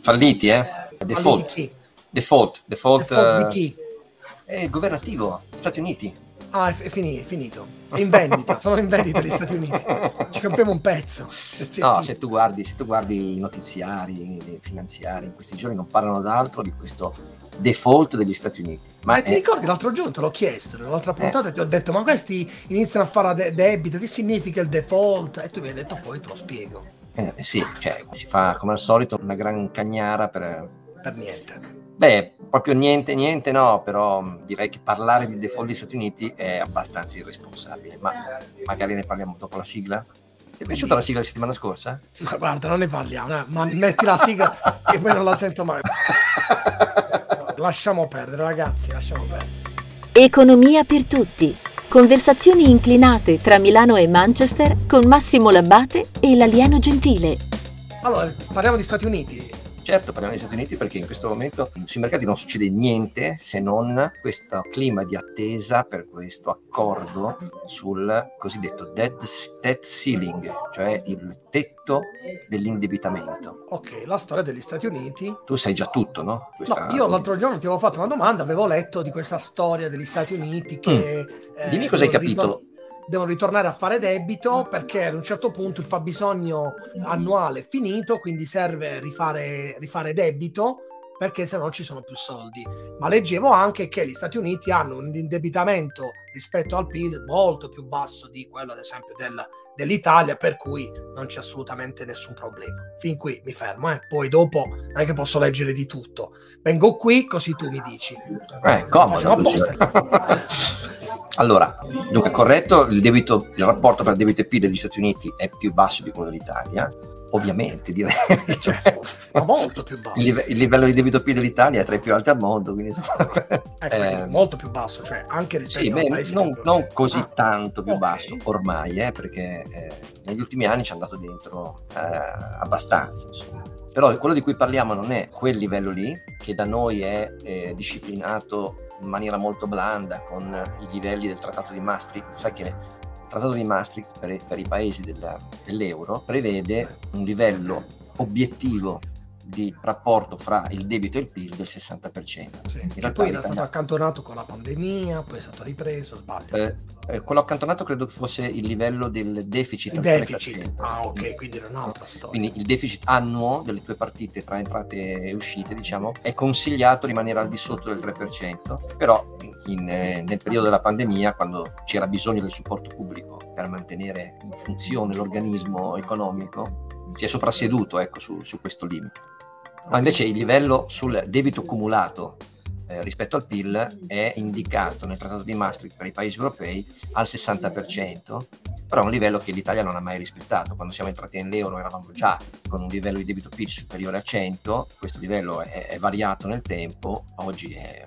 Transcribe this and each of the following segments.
Falliti, eh? Default. Falliti. Default. Default, Default eh, di chi? è governativo, Stati Uniti. Ah, è, è fini- è finito. È in vendita, sono in vendita gli Stati Uniti. Ci compriamo un pezzo. No, se tu, guardi, se tu guardi i notiziari i finanziari in questi giorni non parlano d'altro di questo default degli Stati Uniti. Ma Ma ti è- ricordi l'altro giorno te l'ho chiesto, nell'altra Eh. puntata ti ho detto ma questi iniziano a fare de- debito, che significa il default? E tu mi hai detto poi te lo spiego, eh, sì, cioè, si fa come al solito una gran cagnara per... per niente. Beh, proprio niente, niente no, però direi che parlare di default degli Stati Uniti è abbastanza irresponsabile, ma magari ne parliamo dopo la sigla. Ti è piaciuta la sigla di settimana scorsa? Ma guarda, non ne parliamo, eh, ma metti la sigla e poi non la sento mai. Lasciamo perdere ragazzi, lasciamo perdere. Economia per tutti. Conversazioni inclinate tra Milano e Manchester con Massimo Labbate e l'alieno gentile. Allora, parliamo di Stati Uniti. Certo, parliamo degli Stati Uniti perché in questo momento sui mercati non succede niente se non questo clima di attesa per questo accordo sul cosiddetto debt, debt ceiling, cioè il tetto dell'indebitamento. Ok, la storia degli Stati Uniti. Tu sai già tutto, no? Questa- No, io l'altro giorno ti avevo fatto una domanda, avevo letto di questa storia degli Stati Uniti che... eh, Mm. Dimmi cosa hai devono capito. ritor- devono ritornare a fare debito perché ad un certo punto il fabbisogno annuale è finito, quindi serve rifare, rifare debito perché se no ci sono più soldi. Ma leggevo anche che gli Stati Uniti hanno un indebitamento rispetto al PIL molto più basso di quello, ad esempio, del- dell'Italia, per cui non c'è assolutamente nessun problema. Fin qui mi fermo, eh. poi dopo non è che posso leggere di tutto. Vengo qui così tu mi dici. Eh, comodo. Allora, dunque, corretto, il, debito, il rapporto tra debito e PIL degli Stati Uniti è più basso di quello dell'Italia, ovviamente direi. Cioè, ma molto più basso. il, live- il livello di debito PIL dell'Italia è tra i più alti al mondo, quindi insomma, Ecco, eh, molto più basso, cioè anche rispetto Sì, beh, non, non così Ah, tanto più ok. basso ormai, eh, perché eh, negli ultimi anni ci è andato dentro eh, abbastanza. insomma. Però quello di cui parliamo non è quel livello lì, che da noi è eh, disciplinato in maniera molto blanda con i livelli del Trattato di Maastricht. Sai che il Trattato di Maastricht per, per i paesi della- dell'euro prevede un livello obiettivo di rapporto fra il debito e il PIL del 60%. Sì. In realtà poi era stato accantonato con la pandemia, poi è stato ripreso, sbaglio. eh, eh, quello accantonato credo che fosse il livello del deficit. il deficit. 3%. Ah, ok, quindi era un'altra storia. Quindi il deficit annuo delle tue partite tra entrate e uscite, diciamo, è consigliato rimanere al di sotto del 3%, però in, eh, nel periodo della pandemia, quando c'era bisogno del supporto pubblico per mantenere in funzione l'organismo economico, si è soprasseduto ecco, su, su questo limite. Ma invece il livello sul debito cumulato eh, rispetto al PIL è indicato nel Trattato di Maastricht per i paesi europei al 60%, però è un livello che l'Italia non ha mai rispettato. Quando siamo entrati nell'euro eravamo già con un livello di debito PIL superiore a 100, questo livello è, è variato nel tempo, oggi è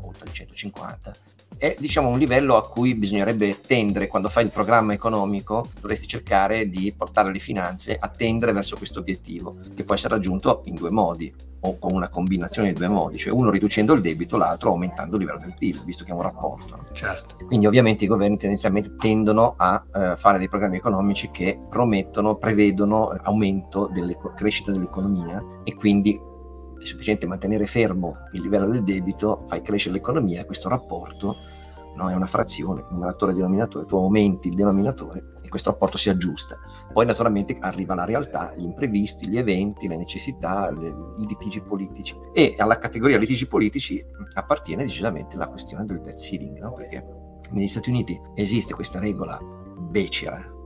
oltre il 150. È diciamo un livello a cui bisognerebbe tendere quando fai il programma economico, dovresti cercare di portare le finanze a tendere verso questo obiettivo, che può essere raggiunto in due modi o con una combinazione di due modi, cioè uno riducendo il debito, l'altro aumentando il livello del PIL, visto che è un rapporto. no? Certo. Quindi ovviamente i governi tendenzialmente tendono a eh, fare dei programmi economici che promettono, prevedono aumento della crescita dell'economia e quindi è sufficiente mantenere fermo il livello del debito, fai crescere l'economia, questo rapporto no, è una frazione, numeratore e denominatore, tu aumenti il denominatore e questo rapporto si aggiusta. Poi naturalmente arriva la realtà, gli imprevisti, gli eventi, le necessità, le- i litigi politici e alla categoria litigi politici appartiene decisamente la questione del debt ceiling, no? perché negli Stati Uniti esiste questa regola becera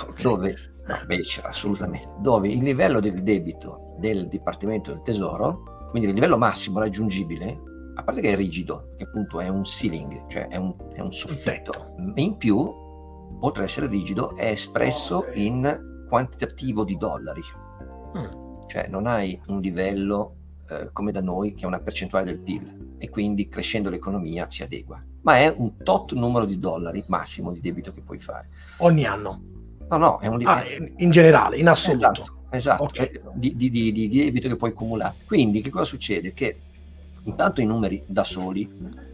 Ok. dove no, becera assolutamente dove il livello del debito del Dipartimento del Tesoro quindi il livello massimo raggiungibile a parte che è rigido che appunto è un ceiling cioè è un, è un soffitto. In più oltre ad essere rigido è espresso in quantitativo di dollari. Mm. cioè non hai un livello eh, come da noi che è una percentuale del PIL e quindi crescendo l'economia si adegua. Ma è un tot numero di dollari massimo di debito che puoi fare. Ogni anno. no no è un livello Ah, in in generale, in assoluto. Esatto, esatto, Ok. eh, di, di- di- di- di debito che puoi cumulare. Quindi che cosa succede? Che intanto i numeri da soli,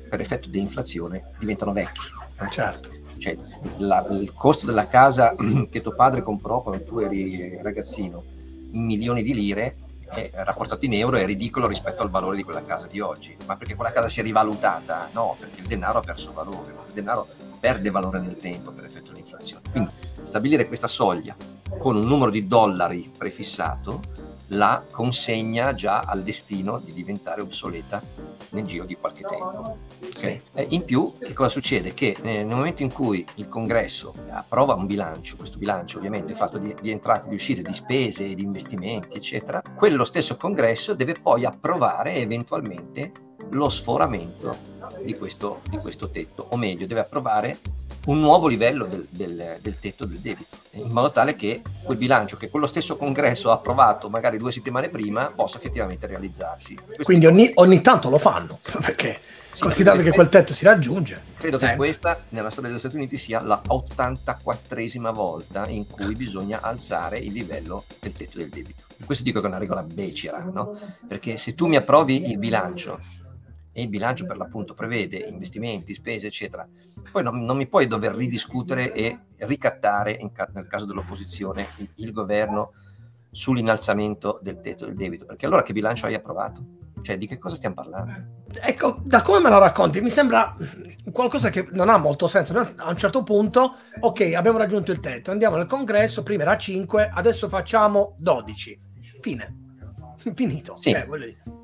per effetto dell'inflazione, diventano vecchi. Certo. Cioè, la- il costo della casa che tuo padre comprò quando tu eri ragazzino in milioni di lire è rapportato in euro è ridicolo rispetto al valore di quella casa di oggi. Ma perché quella casa si è rivalutata? No, perché il denaro ha perso valore, il denaro perde valore nel tempo per effetto dell'inflazione. Quindi stabilire questa soglia con un numero di dollari prefissato la consegna già al destino di diventare obsoleta nel giro di qualche tempo. Okay? in più, che cosa succede? Che eh, nel momento in cui il congresso approva un bilancio, questo bilancio ovviamente è fatto di, di entrate, di uscite, di spese, di investimenti, eccetera, quello stesso congresso deve poi approvare eventualmente lo sforamento di questo, di questo tetto, o meglio, deve approvare un nuovo livello del, del, del, tetto del debito, in modo tale che quel bilancio che quello stesso congresso ha approvato magari due settimane prima possa effettivamente realizzarsi. Questo Quindi ogni, ogni, tanto lo fanno, perché sì, considerate che quel tetto si raggiunge. Credo sempre. che questa nella storia degli Stati Uniti sia la 84esima volta in cui bisogna alzare il livello del tetto del debito. Per questo dico che è una regola becera, no? perché se tu mi approvi il bilancio e il bilancio per l'appunto prevede investimenti, spese, eccetera, poi non, non mi puoi dover ridiscutere e ricattare, ca- nel caso dell'opposizione, il, il governo sull'innalzamento del tetto del debito, perché allora che bilancio hai approvato? Cioè, di che cosa stiamo parlando? Ecco, da come me lo racconti, mi sembra qualcosa che non ha molto senso. A un certo punto, ok, abbiamo raggiunto il tetto, andiamo nel congresso, prima era 5, adesso facciamo 12. Fine. Finito. Sì. Eh,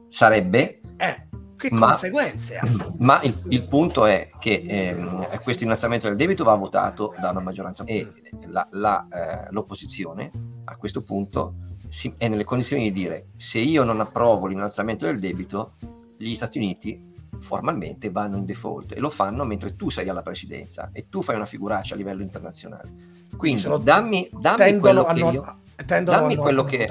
sarebbe eh. Che ma, conseguenze ha? Ma il, il, punto è che ehm, questo innalzamento del debito va votato da una maggioranza e la, la, eh, l'opposizione a questo punto si, è nelle condizioni di dire se io non approvo l'innalzamento del debito, gli Stati Uniti formalmente vanno in default e lo fanno mentre tu sei alla presidenza e tu fai una figuraccia a livello internazionale. Quindi dammi, dammi quello che io... Dammi quello che...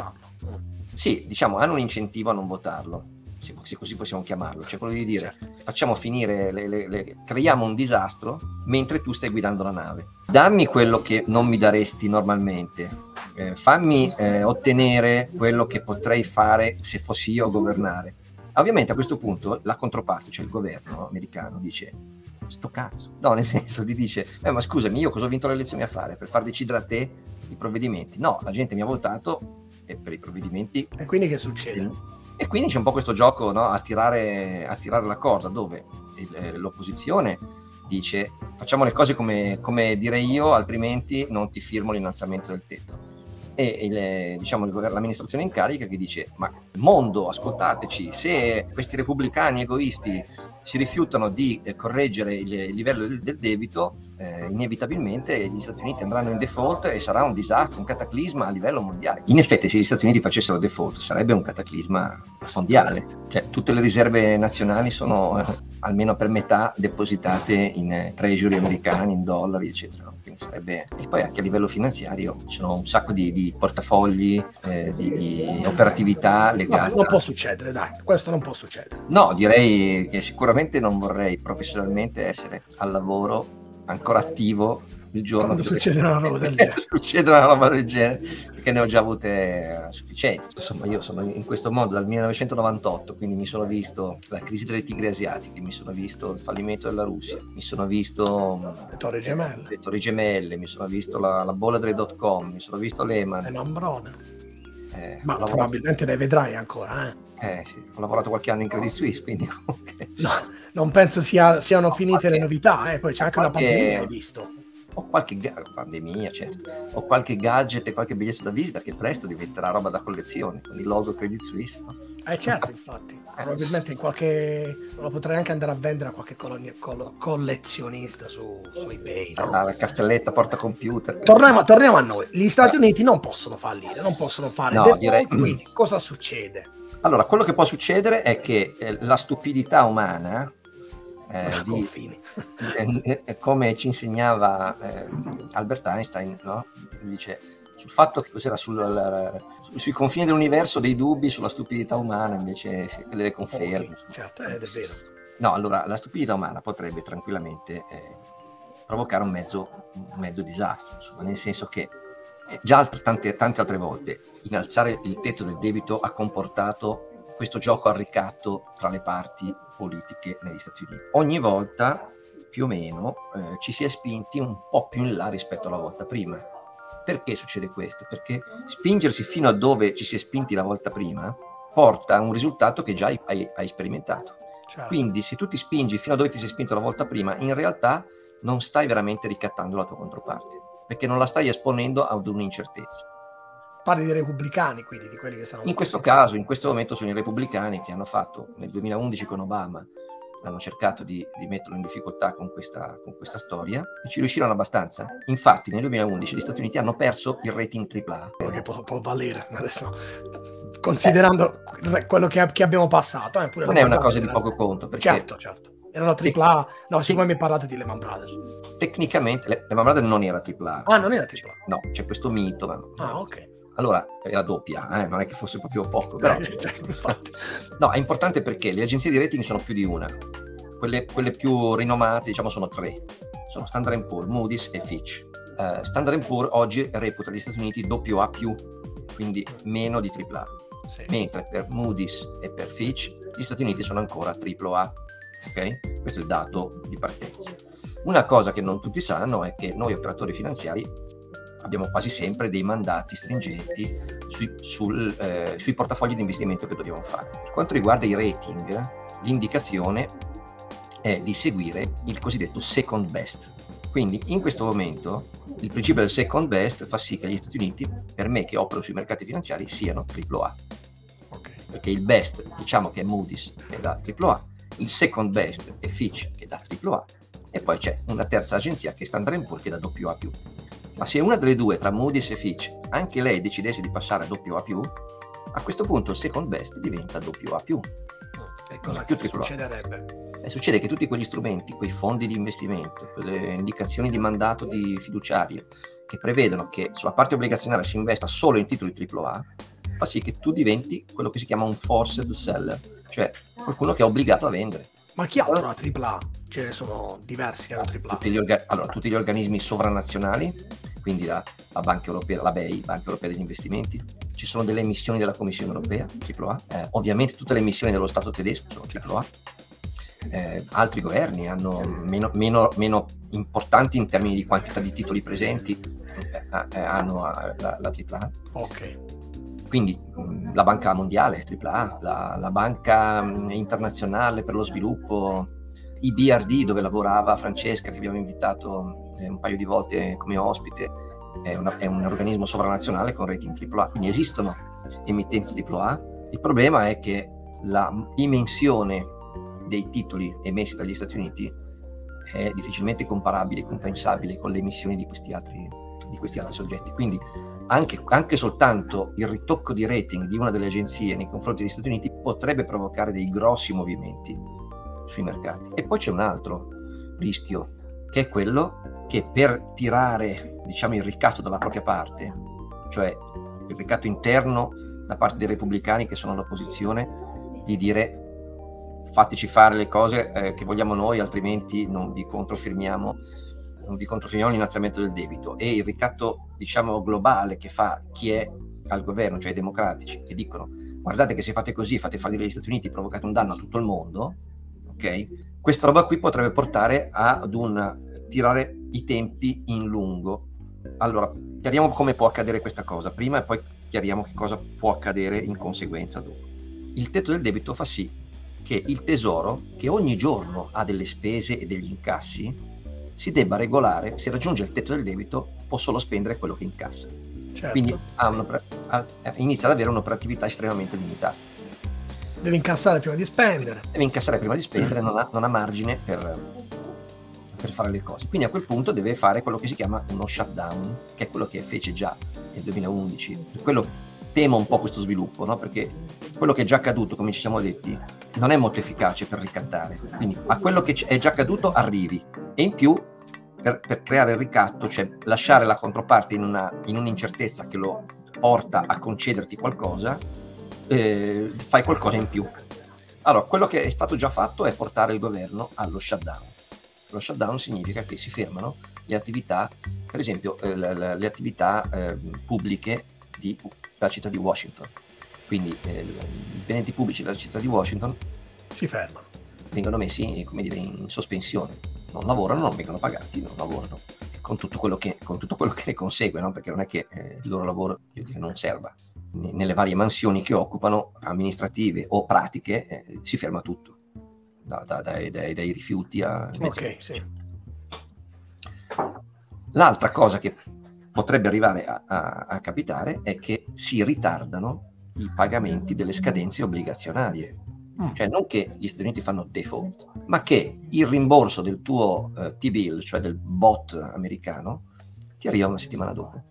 Sì, diciamo, hanno un incentivo a non votarlo se così possiamo chiamarlo, cioè quello di dire certo. facciamo finire, le, le, le, creiamo un disastro mentre tu stai guidando la nave. Dammi quello che non mi daresti normalmente, eh, fammi eh, ottenere quello che potrei fare se fossi io a governare. Ovviamente a questo punto la controparte, cioè il governo americano, dice sto cazzo. No, nel senso ti dice, eh, ma scusami, io cosa ho vinto le elezioni a fare? Per far decidere a te i provvedimenti? No, la gente mi ha votato e per i provvedimenti... E quindi che succede? E quindi c'è un po' questo gioco no, a, tirare, a, tirare, la corda dove il, eh, l'opposizione dice facciamo le cose come, come, direi io, altrimenti non ti firmo l'innalzamento del tetto. E il, diciamo, l'amministrazione in carica che dice ma mondo, ascoltateci, se questi repubblicani egoisti si rifiutano di eh, correggere il, livello del, del debito, eh, inevitabilmente gli Stati Uniti andranno in default e sarà un disastro, un cataclisma a livello mondiale. In effetti, se gli Stati Uniti facessero default, sarebbe un cataclisma mondiale. Cioè, tutte le riserve nazionali sono eh, almeno per metà depositate in eh, treasury americani, in dollari, eccetera. Sarebbe... E poi anche a livello finanziario ci sono un sacco di, di portafogli, eh, di, di, operatività legate. No, non può succedere, dai, questo non può succedere. No, direi che sicuramente non vorrei professionalmente essere al lavoro ancora attivo il giorno quando succede una roba del genere. Succede una roba del genere perché ne ho già avute a sufficienza insomma io sono in questo mondo dal 1998 quindi mi sono visto la crisi delle tigri asiatiche mi sono visto il fallimento della Russia mi sono visto le torri gemelle. le torri gemelle mi sono visto la, la bolla delle dot com mi sono visto Lehman. Lehman Brothers eh, ma probabilmente ne vedrai ancora eh. Eh sì, ho lavorato qualche anno in Credit Suisse, quindi comunque... No, non penso sia, siano finite qualche, le novità, eh. poi c'è anche qualche, una pandemia, hai visto. Ho qualche pandemia, certo. Ho qualche gadget e qualche biglietto da visita che presto diventerà roba da collezione, con il logo Credit Suisse. No? Eh certo, infatti. Eh, Probabilmente in qualche... lo potrei anche andare a vendere a qualche colonia, col- collezionista su, su eBay. No? La cartelletta porta computer. Torniamo, torniamo, a noi. Gli Stati Uniti non possono fallire, non possono fare no, default, direi... quindi cosa succede? Allora, quello che può succedere è che eh, la stupidità umana, eh, di, eh, eh, come ci insegnava eh, Albert Einstein, no? dice sul fatto che cos'era sul, la, su, sui confini dell'universo dei dubbi sulla stupidità umana, invece sì, delle conferme. Okay, certo, è vero. No, allora la stupidità umana potrebbe tranquillamente eh, provocare un mezzo, un mezzo disastro, insomma, nel senso che eh, già tante, tante altre volte innalzare il tetto del debito ha comportato questo gioco al ricatto tra le parti politiche negli Stati Uniti. Ogni volta, più o meno, eh, ci si è spinti un po' più in là rispetto alla volta prima. Perché succede questo? Perché spingersi fino a dove ci si è spinti la volta prima porta a un risultato che già hai, hai, hai sperimentato. Certo. Quindi se tu ti spingi fino a dove ti sei spinto la volta prima, in realtà non stai veramente ricattando la tua controparte, perché non la stai esponendo ad un'incertezza. Parli dei repubblicani, quindi di quelli che sono... In questo caso, in questo momento sono i repubblicani che hanno fatto nel 2011 con Obama, hanno cercato di, di metterlo in difficoltà con questa, con questa, storia e ci riuscirono abbastanza. Infatti nel 2011 gli Stati Uniti hanno perso il rating AAA. Che può, può valere adesso, considerando eh. quello che, che, abbiamo passato. Eh, non è una cosa di poco conto. Perché certo, certo. Erano AAA. No, siccome mi hai parlato di Lehman Brothers. Tecnicamente Lehman Brothers non era AAA. Ah, non era AAA. No, c'è questo mito. Ma... Ah, ok. Allora, era doppia, eh? non è che fosse proprio poco, però... no, è importante perché le agenzie di rating sono più di una. Quelle, quelle più rinomate, diciamo, sono tre. Sono Standard Poor's, Moody's e Fitch. Uh, Standard Poor's oggi reputa gli Stati Uniti AA+, quindi meno di AAA. Sì. Mentre per Moody's e per Fitch gli Stati Uniti sono ancora AAA. Ok? Questo è il dato di partenza. Una cosa che non tutti sanno è che noi operatori finanziari abbiamo quasi sempre dei mandati stringenti sui, sul, eh, sui portafogli di investimento che dobbiamo fare. Per quanto riguarda i rating, l'indicazione è di seguire il cosiddetto second best. Quindi in questo momento il principio del second best fa sì che gli Stati Uniti, per me che opero sui mercati finanziari, siano AAA. Okay. Perché il best diciamo che è Moody's che è da AAA, il second best è Fitch che è da AAA e poi c'è una terza agenzia che è Standard Poor's che è da AA+. Ma se una delle due, tra Moody's e Fitch, anche lei decidesse di passare a AA+, a questo punto il second best diventa AA+. E cosa più succederebbe? Eh, succede che tutti quegli strumenti, quei fondi di investimento, quelle indicazioni di mandato di fiduciario che prevedono che sulla parte obbligazionaria si investa solo in titoli AAA, fa sì che tu diventi quello che si chiama un forced seller, cioè qualcuno che è obbligato a vendere. Ma chi ha AAA? Ce ne sono diversi che hanno AAA. Tutti gli, orga- allora, tutti gli organismi sovranazionali quindi la, la Banca Europea, la BEI, Banca Europea degli Investimenti. Ci sono delle emissioni della Commissione Europea, AAA. Eh, ovviamente tutte le emissioni dello Stato tedesco sono AAA. Eh, altri governi hanno meno, meno, meno, importanti in termini di quantità di titoli presenti, eh, eh hanno la, la AAA. Ok quindi la Banca Mondiale, AAA, la, la Banca Internazionale per lo Sviluppo, i BRD dove lavorava Francesca che abbiamo invitato eh, un paio di volte come ospite, è, una, è, un organismo sovranazionale con rating AAA, quindi esistono emittenti AAA. Il problema è che la dimensione dei titoli emessi dagli Stati Uniti è difficilmente comparabile, compensabile con le emissioni di questi altri, di questi altri soggetti. Quindi anche, anche, soltanto il ritocco di rating di una delle agenzie nei confronti degli Stati Uniti potrebbe provocare dei grossi movimenti sui mercati. E poi c'è un altro rischio, che è quello che per tirare diciamo, il ricatto dalla propria parte, cioè il ricatto interno da parte dei repubblicani che sono all'opposizione, di dire fateci fare le cose eh, che vogliamo noi, altrimenti non vi controfirmiamo, non vi controfirmiamo l'innalzamento del debito. E il ricatto, diciamo, globale che fa chi è al governo, cioè i democratici, che dicono guardate che se fate così, fate fallire gli Stati Uniti, provocate un danno a tutto il mondo, ok? Questa roba qui potrebbe portare ad un tirare i tempi in lungo. Allora, chiariamo come può accadere questa cosa prima e poi chiariamo che cosa può accadere in conseguenza dopo. Il tetto del debito fa sì che il tesoro, che ogni giorno ha delle spese e degli incassi, si debba regolare, se raggiunge il tetto del debito, può solo spendere quello che incassa. Certo. Quindi ha ha, inizia ad avere un'operatività estremamente limitata. Deve incassare prima di spendere. Deve incassare prima di spendere, non ha, non ha margine per, per, fare le cose. Quindi a quel punto deve fare quello che si chiama uno shutdown, che è quello che fece già nel 2011. Quello temo un po' questo sviluppo, no? perché quello che è già accaduto, come ci siamo detti, non è molto efficace per ricattare. Quindi a quello che è già accaduto arrivi e in più per, per creare il ricatto, cioè lasciare la controparte in, una, in un'incertezza che lo porta a concederti qualcosa, eh, fai qualcosa in più. Allora, quello che è stato già fatto è portare il governo allo shutdown. Lo shutdown significa che si fermano le attività, per esempio eh, le, le, attività eh, pubbliche di, della città di Washington. Quindi eh, i dipendenti pubblici della città di Washington si fermano. Vengono messi come dire, in sospensione. Non lavorano, non vengono pagati, non lavorano. Con tutto quello che, tutto quello che ne consegue, no? perché non è che eh, il loro lavoro dire, non serva nelle varie mansioni che occupano, amministrative o pratiche, eh, si ferma tutto, da, da, dai, dai, dai, rifiuti a... Ok, sì. L'altra cosa che potrebbe arrivare a, a, a capitare è che si ritardano i pagamenti delle scadenze obbligazionarie. Mm. Cioè non che gli Stati Uniti fanno default, ma che il rimborso del tuo uh, T-bill, cioè del bot americano, ti arriva una settimana dopo.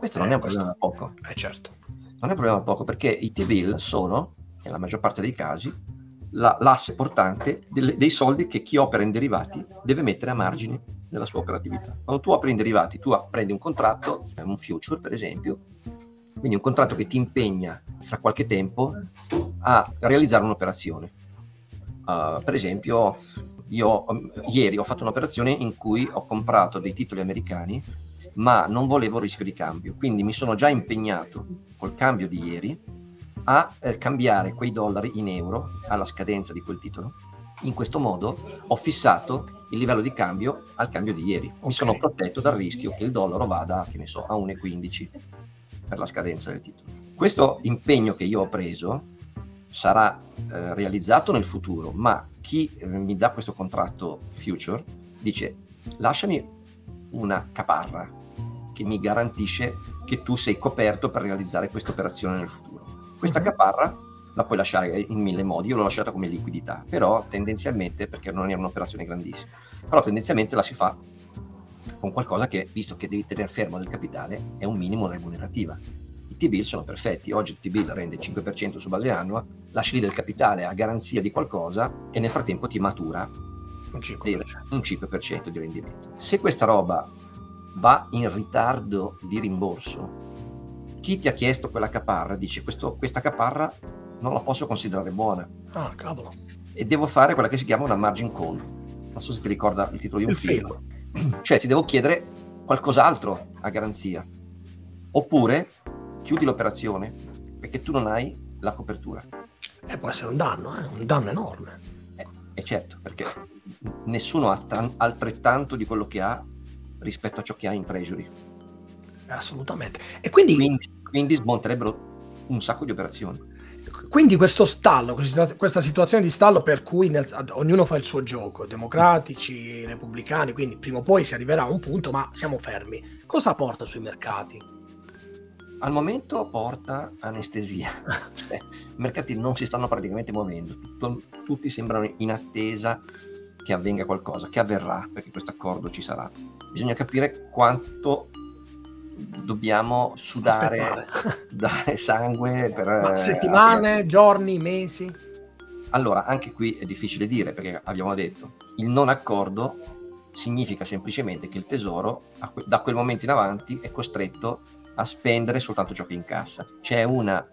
Questo eh, non è un problema da poco. Eh certo. Non è un problema da poco perché i T-bill sono, nella maggior parte dei casi, la, l'asse portante delle, dei soldi che chi opera in derivati deve mettere a margine della sua operatività. Quando tu operi in derivati, tu prendi un contratto, un future per esempio, quindi un contratto che ti impegna fra qualche tempo a realizzare un'operazione. Uh, per esempio, io um, ieri ho fatto un'operazione in cui ho comprato dei titoli americani, ma non volevo il rischio di cambio, quindi mi sono già impegnato col cambio di ieri a eh, cambiare quei dollari in euro alla scadenza di quel titolo. In questo modo ho fissato il livello di cambio al cambio di ieri. Mi sono protetto dal rischio che il dollaro vada, che ne so, a 1,15 per la scadenza del titolo. Questo impegno che io ho preso sarà eh, realizzato nel futuro, ma chi eh, mi dà questo contratto future dice lasciami una caparra che mi garantisce che tu sei coperto per realizzare questa operazione nel futuro. Questa mhm. caparra la puoi lasciare in mille modi, io l'ho lasciata come liquidità, però tendenzialmente, perché non era un'operazione grandissima, però tendenzialmente la si fa con qualcosa che, visto che devi tenere fermo del capitale, è un minimo remunerativa. I T-bill sono perfetti, oggi il T-bill rende il 5% su base annua, lasci lì del capitale a garanzia di qualcosa e nel frattempo ti matura un 5%, un 5% di rendimento. Se questa roba va in ritardo di rimborso, chi ti ha chiesto quella caparra dice questo, questa caparra non la posso considerare buona. Ah, cavolo. E devo fare quella che si chiama una margin call. Non so se ti ricorda il titolo di un il film. film cioè ti devo chiedere qualcos'altro a garanzia. Oppure chiudi l'operazione perché tu non hai la copertura. Eh, può essere un danno, eh? un danno enorme. Eh, eh certo, perché nessuno ha t- altrettanto di quello che ha rispetto a ciò che ha in treasury. Assolutamente. E quindi... quindi, quindi smonterebbero un sacco di operazioni. Quindi questo stallo, questa situazione di stallo per cui nel, ognuno fa il suo gioco, democratici, repubblicani, quindi prima o poi si arriverà a un punto, ma siamo fermi. Cosa porta sui mercati? Al momento porta anestesia. cioè, I mercati non si stanno praticamente muovendo, Tutto, tutti sembrano in attesa che avvenga qualcosa, che avverrà, perché questo accordo ci sarà. Bisogna capire quanto dobbiamo sudare, dare sangue per... Ma settimane, avere... giorni, mesi? Allora, anche qui è difficile dire perché abbiamo detto il non accordo significa semplicemente che il tesoro da quel momento in avanti è costretto a spendere soltanto ciò che incassa. C'è una,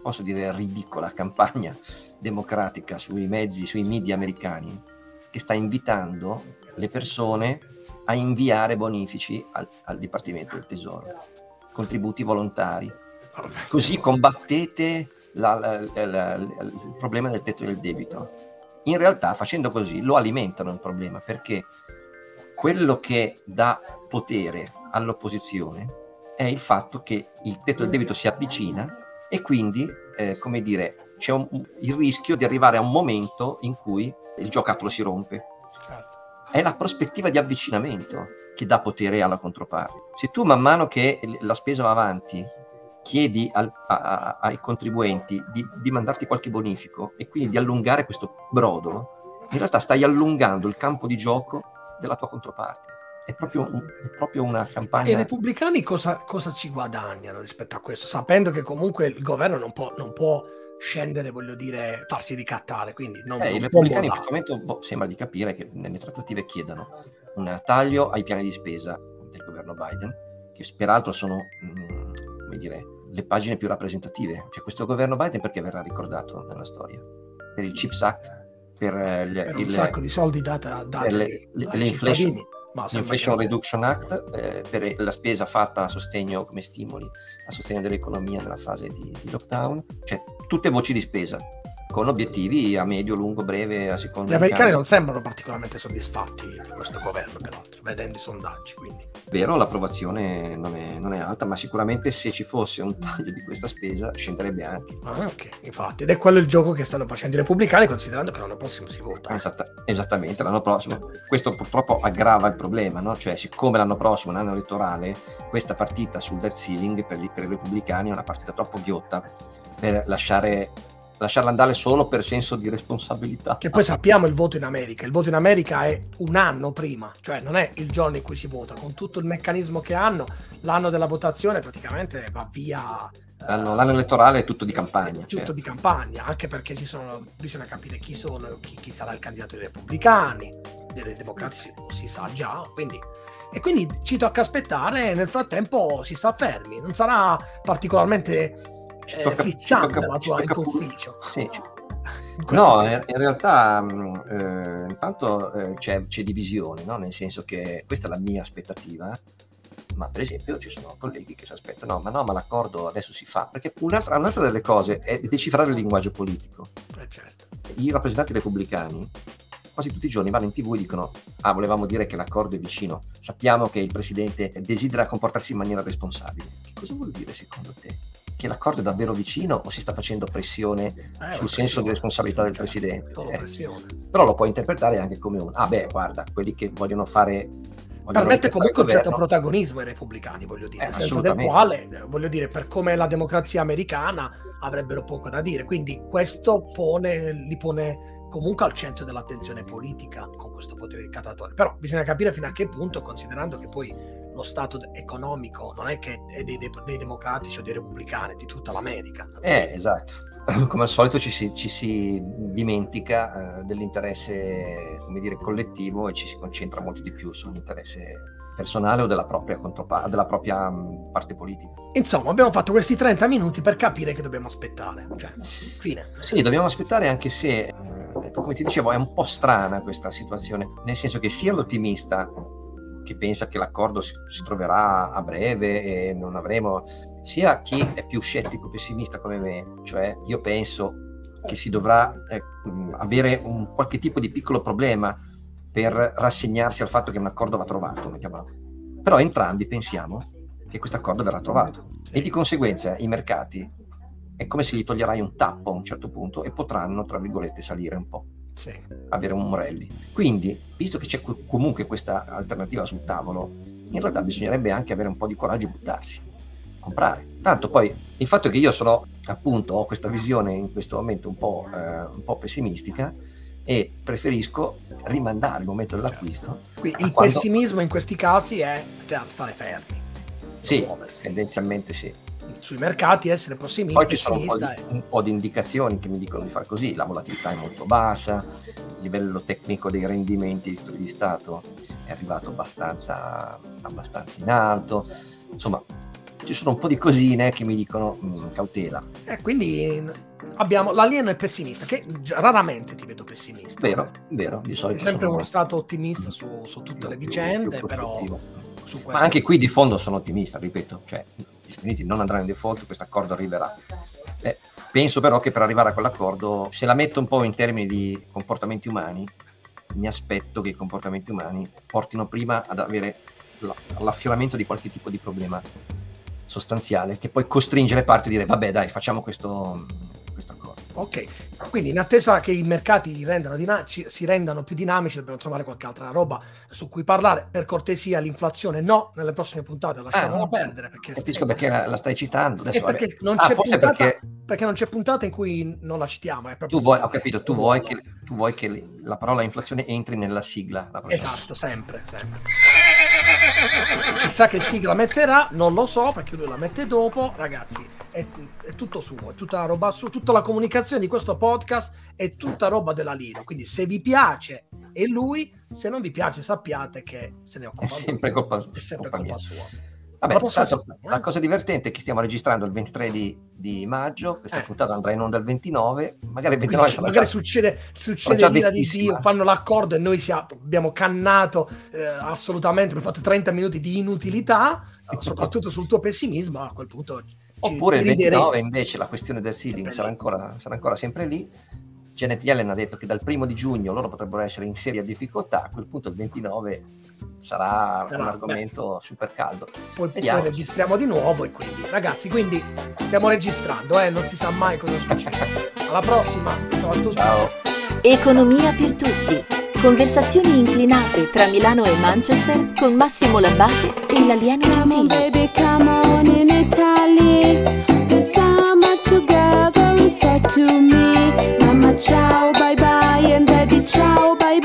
posso dire, ridicola campagna democratica sui mezzi, sui media americani che sta invitando le persone a inviare bonifici al, al Dipartimento del Tesoro, contributi volontari. Così combattete la, la, la, il problema del tetto del debito. In realtà facendo così lo alimentano il problema perché quello che dà potere all'opposizione è il fatto che il tetto del debito si avvicina e quindi, eh, come dire, c'è un, il rischio di arrivare a un momento in cui il giocattolo si rompe è la prospettiva di avvicinamento che dà potere alla controparte. Se tu man mano che la spesa va avanti chiedi al, a, a, ai contribuenti di, di, mandarti qualche bonifico e quindi di allungare questo brodo, in realtà stai allungando il campo di gioco della tua controparte. È proprio, è proprio una campagna. E i repubblicani cosa, cosa, ci guadagnano rispetto a questo? Sapendo che comunque il governo non può, non può scendere, voglio dire, farsi ricattare. Quindi non, eh, non I repubblicani in questo momento boh, sembra di capire che nelle trattative chiedano un taglio ai piani di spesa del governo Biden, che peraltro sono, mh, mm, come dire, le pagine più rappresentative. Cioè questo governo Biden perché verrà ricordato nella storia? Per il CHIPS Act? Per, eh, le, per un il, sacco di soldi dati per le, le, le inflation, L'Inflation Reduction Act eh, per la spesa fatta a sostegno come stimoli a sostegno dell'economia nella fase di, di lockdown, cioè tutte voci di spesa. Con obiettivi a medio, lungo, breve, a seconda Gli americani non sembrano particolarmente soddisfatti di questo governo, peraltro, vedendo i sondaggi. Quindi. Vero, l'approvazione non è, non è, alta, ma sicuramente se ci fosse un taglio di questa spesa scenderebbe anche. Ah, ok, infatti, ed è quello il gioco che stanno facendo i repubblicani, considerando che l'anno prossimo si vota. Esatta, esattamente, l'anno prossimo. Questo purtroppo aggrava il problema, no? Cioè, siccome l'anno prossimo è un anno elettorale, questa partita sul debt ceiling per, per i repubblicani è una partita troppo ghiotta per lasciare lasciarla andare solo per senso di responsabilità. Che poi sappiamo il voto in America. Il voto in America è un anno prima, cioè non è il giorno in cui si vota, con tutto il meccanismo che hanno, l'anno della votazione praticamente va via. L'anno, l'anno elettorale è tutto di campagna. Tutto certo. di campagna, anche perché ci sono, bisogna capire chi sono, chi, chi sarà il candidato dei repubblicani, dei democratici si sa già, quindi e quindi ci tocca aspettare nel frattempo si sta fermi non sarà particolarmente eh, tocca, frizzante tocca, la tua il tuo ufficio. Sì, no, in, in, realtà mm, eh, intanto eh, c'è, c'è, divisione, no? nel senso che questa è la mia aspettativa, ma per esempio ci sono colleghi che si aspettano, no, ma no, ma l'accordo adesso si fa, perché un'altra, un'altra delle cose è decifrare il linguaggio politico. Eh, certo. I rappresentanti repubblicani quasi tutti i giorni vanno in tv e dicono ah volevamo dire che l'accordo è vicino, sappiamo che il presidente desidera comportarsi in maniera responsabile. Che cosa vuol dire secondo te? Che l'accordo è davvero vicino o si sta facendo pressione eh, sul senso di responsabilità del Presidente? Eh. Però lo puoi interpretare anche come un, ah beh, guarda, quelli che vogliono fare... Permette comunque un certo protagonismo ai repubblicani, voglio dire, eh, senza del quale, voglio dire, per come è la democrazia americana avrebbero poco da dire. Quindi questo pone, li pone comunque al centro dell'attenzione politica con questo potere ricattatore. Però bisogna capire fino a che punto, considerando che poi lo stato economico non è che è dei, dei, dei democratici o dei repubblicani, di tutta l'America. Eh, esatto. Come al solito ci si, ci si dimentica eh, dell'interesse come dire, collettivo e ci si concentra molto di più sull'interesse personale o della propria, contropa- della propria mh, parte politica. Insomma, abbiamo fatto questi 30 minuti per capire che dobbiamo aspettare. Cioè, fine. Sì, dobbiamo aspettare anche se, eh, come ti dicevo, è un po' strana questa situazione, nel senso che sia l'ottimista chi pensa che l'accordo si, si, troverà a breve e non avremo, sia chi è più scettico, pessimista come me, cioè io penso che si dovrà eh, avere un qualche tipo di piccolo problema per rassegnarsi al fatto che un accordo va trovato, mettiamola. però entrambi pensiamo che questo accordo verrà trovato. E di conseguenza i mercati è come se gli toglierai un tappo a un certo punto e potranno, tra virgolette, salire un po' sì. avere un Morelli. Quindi, visto che c'è comunque questa alternativa sul tavolo, in realtà bisognerebbe anche avere un po' di coraggio e buttarsi, comprare. Tanto poi il fatto che io sono appunto ho questa visione in questo momento un po', eh, un po pessimistica e preferisco rimandare il momento dell'acquisto. Quindi il quando... pessimismo in questi casi è stare fermi. Sì, tendenzialmente sì sui mercati essere pessimisti. Poi ci sono un po, di, un po' di indicazioni che mi dicono di fare così, la volatilità è molto bassa, il livello tecnico dei rendimenti di titoli di Stato è arrivato abbastanza, abbastanza in alto, insomma ci sono un po' di cosine che mi dicono mh, mm, cautela. E eh, quindi abbiamo l'alieno è pessimista, che raramente ti vedo pessimista. Vero, vero, di solito. È sempre uno stato ottimista su, su tutte le vicende, più, più però... Ma anche qui di fondo sono ottimista, ripeto, cioè gli Stati Uniti non andranno in default, questo accordo arriverà. Eh, penso però che per arrivare a quell'accordo, se la metto un po' in termini di comportamenti umani, mi aspetto che i comportamenti umani portino prima ad avere l'affioramento di qualche tipo di problema sostanziale che poi costringe le parti a dire vabbè dai facciamo questo. Ok, quindi in attesa che i mercati rendano dina- si rendano più dinamici dobbiamo trovare qualche altra roba su cui parlare. Per cortesia l'inflazione no, nelle prossime puntate lasciamola ah, perdere. Perché capisco perché la, la, stai citando. Adesso, perché, non ah, puntata, perché... perché, non c'è puntata in cui non la citiamo. tu vuoi, ho capito, tu vuoi, che, tu vuoi che la parola inflazione entri nella sigla. esatto, sempre, sempre. Chissà che sigla metterà, non lo so perché lui la mette dopo. Ragazzi, è, è tutto suo, è tutta roba su, tutta la comunicazione di questo podcast è tutta roba della Lino. Quindi se vi piace è lui, se non vi piace sappiate che se ne occupa. È sempre lui. colpa, è sempre colpa, colpa sua. Vabbè, tanto, la cosa divertente è che stiamo registrando il 23 di, di maggio, questa eh. puntata andrà in onda il 29, magari il 29 Quindi, magari già, succede, succede l'ira di Dio, fanno l'accordo e noi siamo, abbiamo cannato eh, assolutamente, abbiamo fatto 30 minuti di inutilità, soprattutto sul tuo pessimismo, a quel punto Oppure il 29 invece la questione del seeding sarà ancora, sarà ancora, sempre lì Janet Yellen ha detto che dal primo di giugno loro potrebbero essere in seria difficoltà, a quel punto il 29 sarà no, un argomento beh. super caldo. Poi, poi, registriamo di nuovo e quindi ragazzi, quindi stiamo registrando, eh? non si sa mai cosa succede. Alla prossima, ciao a tutti. Ciao. Economia per tutti. Conversazioni inclinate tra Milano e Manchester con Massimo Labbate e l'alieno Gentile. ciao, bye bye, and daddy ciao, bye bye.